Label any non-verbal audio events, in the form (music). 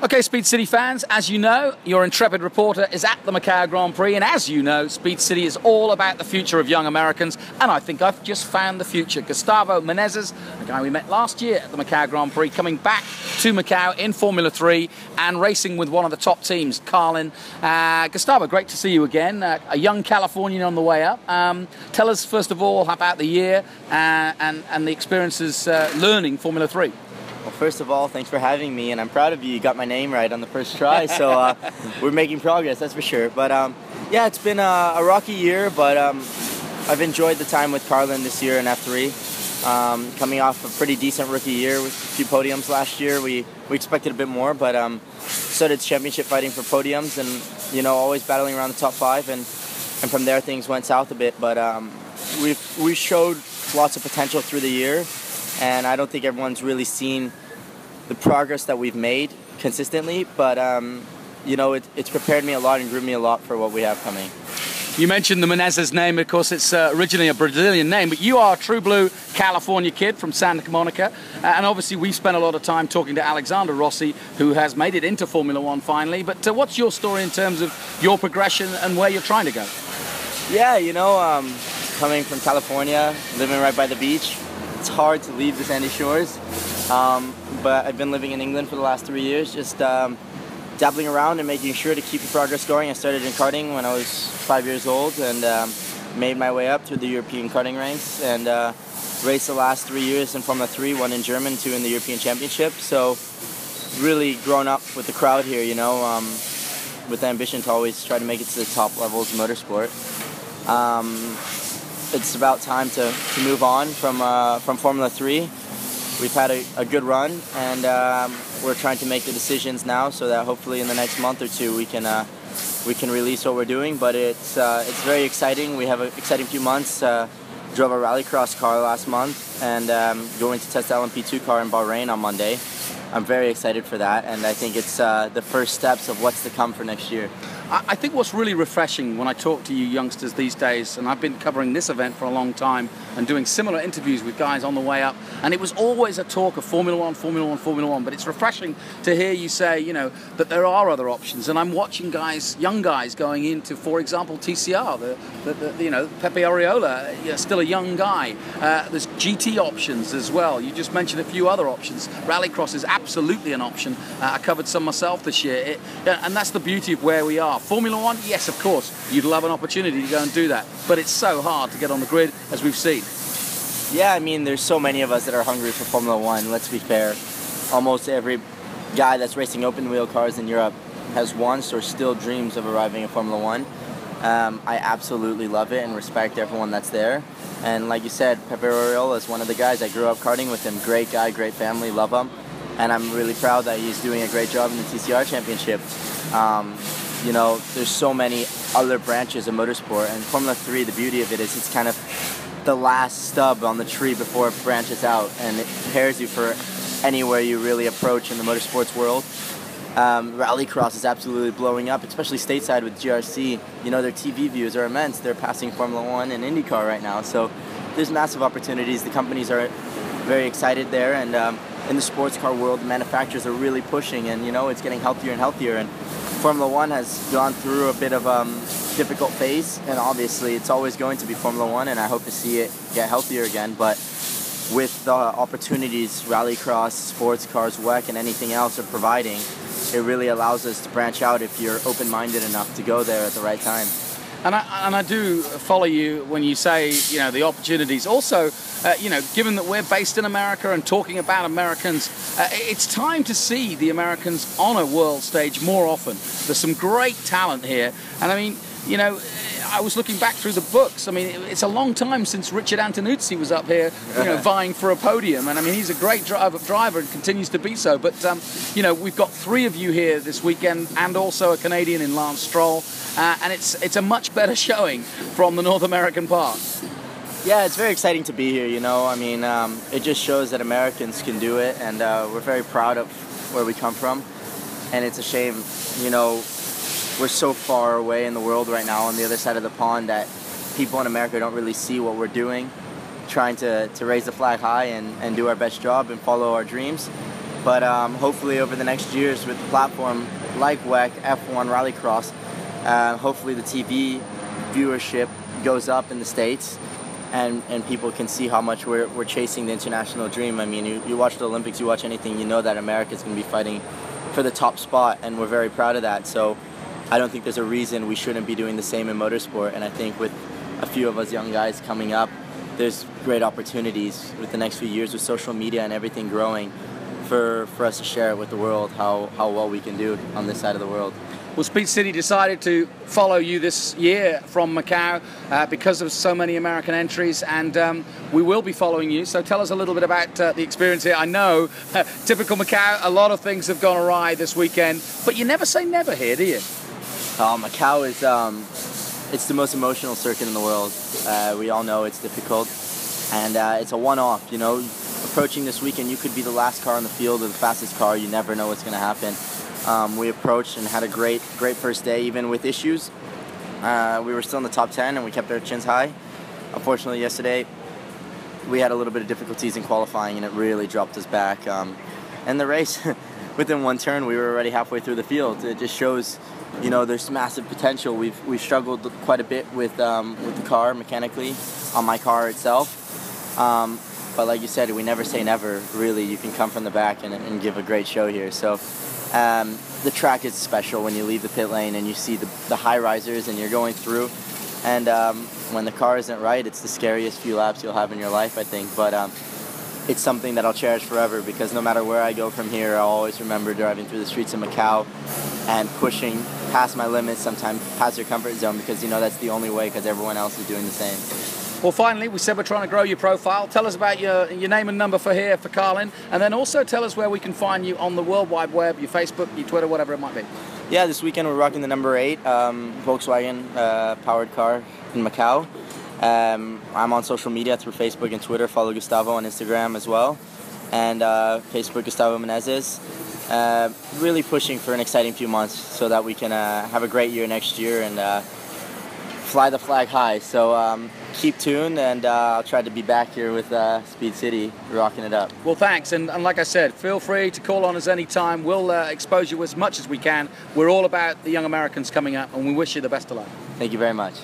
Okay, Speed City fans, as you know, your intrepid reporter is at the Macau Grand Prix, and as you know, Speed City is all about the future of young Americans, and I think I've just found the future. Gustavo Menezes, a guy we met last year at the Macau Grand Prix, coming back to Macau in Formula 3 and racing with one of the top teams, Carlin. Uh, Gustavo, great to see you again, uh, a young Californian on the way up. Um, tell us, first of all, about the year uh, and, and the experiences uh, learning Formula 3. Well, first of all, thanks for having me, and I'm proud of you. You got my name right on the first try, so uh, (laughs) we're making progress, that's for sure. But um, yeah, it's been a, a rocky year, but um, I've enjoyed the time with Carlin this year in F3. Um, coming off a pretty decent rookie year with a few podiums last year, we, we expected a bit more, but um, so did championship fighting for podiums, and you know always battling around the top five, and and from there things went south a bit. But um, we we showed lots of potential through the year and I don't think everyone's really seen the progress that we've made consistently. But um, you know, it, it's prepared me a lot and groomed me a lot for what we have coming. You mentioned the Menezes name, of course, it's uh, originally a Brazilian name, but you are a true blue California kid from Santa Monica. Uh, and obviously, we spent a lot of time talking to Alexander Rossi, who has made it into Formula One finally. But uh, what's your story in terms of your progression and where you're trying to go? Yeah, you know, um, coming from California, living right by the beach, it's hard to leave the sandy shores. Um, but I've been living in England for the last three years, just um, dabbling around and making sure to keep the progress going. I started in karting when I was five years old and um, made my way up through the European karting ranks and uh, raced the last three years in Formula 3, one in German, two in the European Championship. So really grown up with the crowd here, you know, um, with the ambition to always try to make it to the top levels of motorsport. Um, it's about time to, to move on from uh, from Formula 3. We've had a, a good run, and um, we're trying to make the decisions now so that hopefully in the next month or two we can uh, we can release what we're doing. But it's uh, it's very exciting. We have an exciting few months. Uh, drove a rallycross car last month, and um, going to test the LMP2 car in Bahrain on Monday. I'm very excited for that, and I think it's uh, the first steps of what's to come for next year. I think what's really refreshing when I talk to you youngsters these days, and I've been covering this event for a long time and doing similar interviews with guys on the way up, and it was always a talk of Formula One, Formula One, Formula One. But it's refreshing to hear you say, you know, that there are other options. And I'm watching guys, young guys, going into, for example, TCR. The, the, the you know, Pepe know, still a young guy. Uh, there's GT options as well. You just mentioned a few other options. Rallycross is absolutely an option. Uh, I covered some myself this year, it, and that's the beauty of where we are. Formula One, yes, of course, you'd love an opportunity to go and do that, but it's so hard to get on the grid, as we've seen. Yeah, I mean, there's so many of us that are hungry for Formula One. Let's be fair. Almost every guy that's racing open wheel cars in Europe has once or still dreams of arriving at Formula One. Um, I absolutely love it and respect everyone that's there. And like you said, Pepe Oriola is one of the guys. I grew up karting with him. Great guy, great family, love him. And I'm really proud that he's doing a great job in the TCR Championship. Um, you know, there's so many other branches of motorsport, and Formula 3, the beauty of it is it's kind of the last stub on the tree before it branches out, and it prepares you for anywhere you really approach in the motorsports world. Um, Rallycross is absolutely blowing up, especially stateside with GRC. You know, their TV views are immense. They're passing Formula One and IndyCar right now, so there's massive opportunities. The companies are very excited there, and um, in the sports car world, the manufacturers are really pushing, and you know, it's getting healthier and healthier. And Formula One has gone through a bit of a um, difficult phase, and obviously it's always going to be Formula One, and I hope to see it get healthier again. But with the opportunities rallycross, sports cars, WEC, and anything else are providing, it really allows us to branch out if you're open-minded enough to go there at the right time. And I, and I do follow you when you say, you know, the opportunities. Also, uh, you know, given that we're based in America and talking about Americans, uh, it's time to see the Americans on a world stage more often. There's some great talent here. And I mean, you know, I was looking back through the books. I mean, it's a long time since Richard Antinucci was up here, you know, vying for a podium. And I mean, he's a great driver, driver and continues to be so. But, um, you know, we've got three of you here this weekend and also a Canadian in Lance Stroll. Uh, and it's, it's a much better showing from the North American part. Yeah, it's very exciting to be here, you know. I mean, um, it just shows that Americans can do it, and uh, we're very proud of where we come from. And it's a shame, you know, we're so far away in the world right now on the other side of the pond that people in America don't really see what we're doing, trying to, to raise the flag high and, and do our best job and follow our dreams. But um, hopefully over the next years with the platform like WEC, F1, Rallycross, uh, hopefully the TV viewership goes up in the States and, and people can see how much we're, we're chasing the international dream. I mean, you, you watch the Olympics, you watch anything, you know that America's going to be fighting for the top spot, and we're very proud of that. So I don't think there's a reason we shouldn't be doing the same in motorsport. And I think with a few of us young guys coming up, there's great opportunities with the next few years with social media and everything growing for, for us to share it with the world how, how well we can do on this side of the world. Well, Speed City decided to follow you this year from Macau uh, because of so many American entries, and um, we will be following you. So tell us a little bit about uh, the experience here. I know, (laughs) typical Macau, a lot of things have gone awry this weekend, but you never say never here, do you? Macau is um, it's the most emotional circuit in the world. Uh, we all know it's difficult, and uh, it's a one-off. You know, approaching this weekend, you could be the last car on the field or the fastest car. You never know what's going to happen. Um, we approached and had a great, great first day, even with issues. Uh, we were still in the top 10 and we kept our chins high. Unfortunately, yesterday we had a little bit of difficulties in qualifying and it really dropped us back. Um, and the race, (laughs) within one turn, we were already halfway through the field. It just shows, you know, there's massive potential. We've we've struggled quite a bit with um, with the car mechanically, on my car itself. Um, but like you said, we never say never. Really, you can come from the back and, and give a great show here. So um, the track is special when you leave the pit lane and you see the, the high risers and you're going through. And um, when the car isn't right, it's the scariest few laps you'll have in your life, I think. But um, it's something that I'll cherish forever because no matter where I go from here, I'll always remember driving through the streets of Macau and pushing past my limits, sometimes past your comfort zone because you know that's the only way because everyone else is doing the same. Well, finally, we said we're trying to grow your profile. Tell us about your, your name and number for here for Carlin, and then also tell us where we can find you on the World Wide Web, your Facebook, your Twitter, whatever it might be. Yeah, this weekend we're rocking the number eight um, Volkswagen uh, powered car in Macau. Um, I'm on social media through Facebook and Twitter. Follow Gustavo on Instagram as well, and uh, Facebook Gustavo Menezes. Uh, really pushing for an exciting few months so that we can uh, have a great year next year and uh, fly the flag high. So um, keep tuned, and uh, I'll try to be back here with uh, Speed City, rocking it up. Well, thanks, and, and, like I said, feel free to call on us anytime. We'll uh, expose you as much as we can. We're all about the young Americans coming up, and we wish you the best of luck. Thank you very much.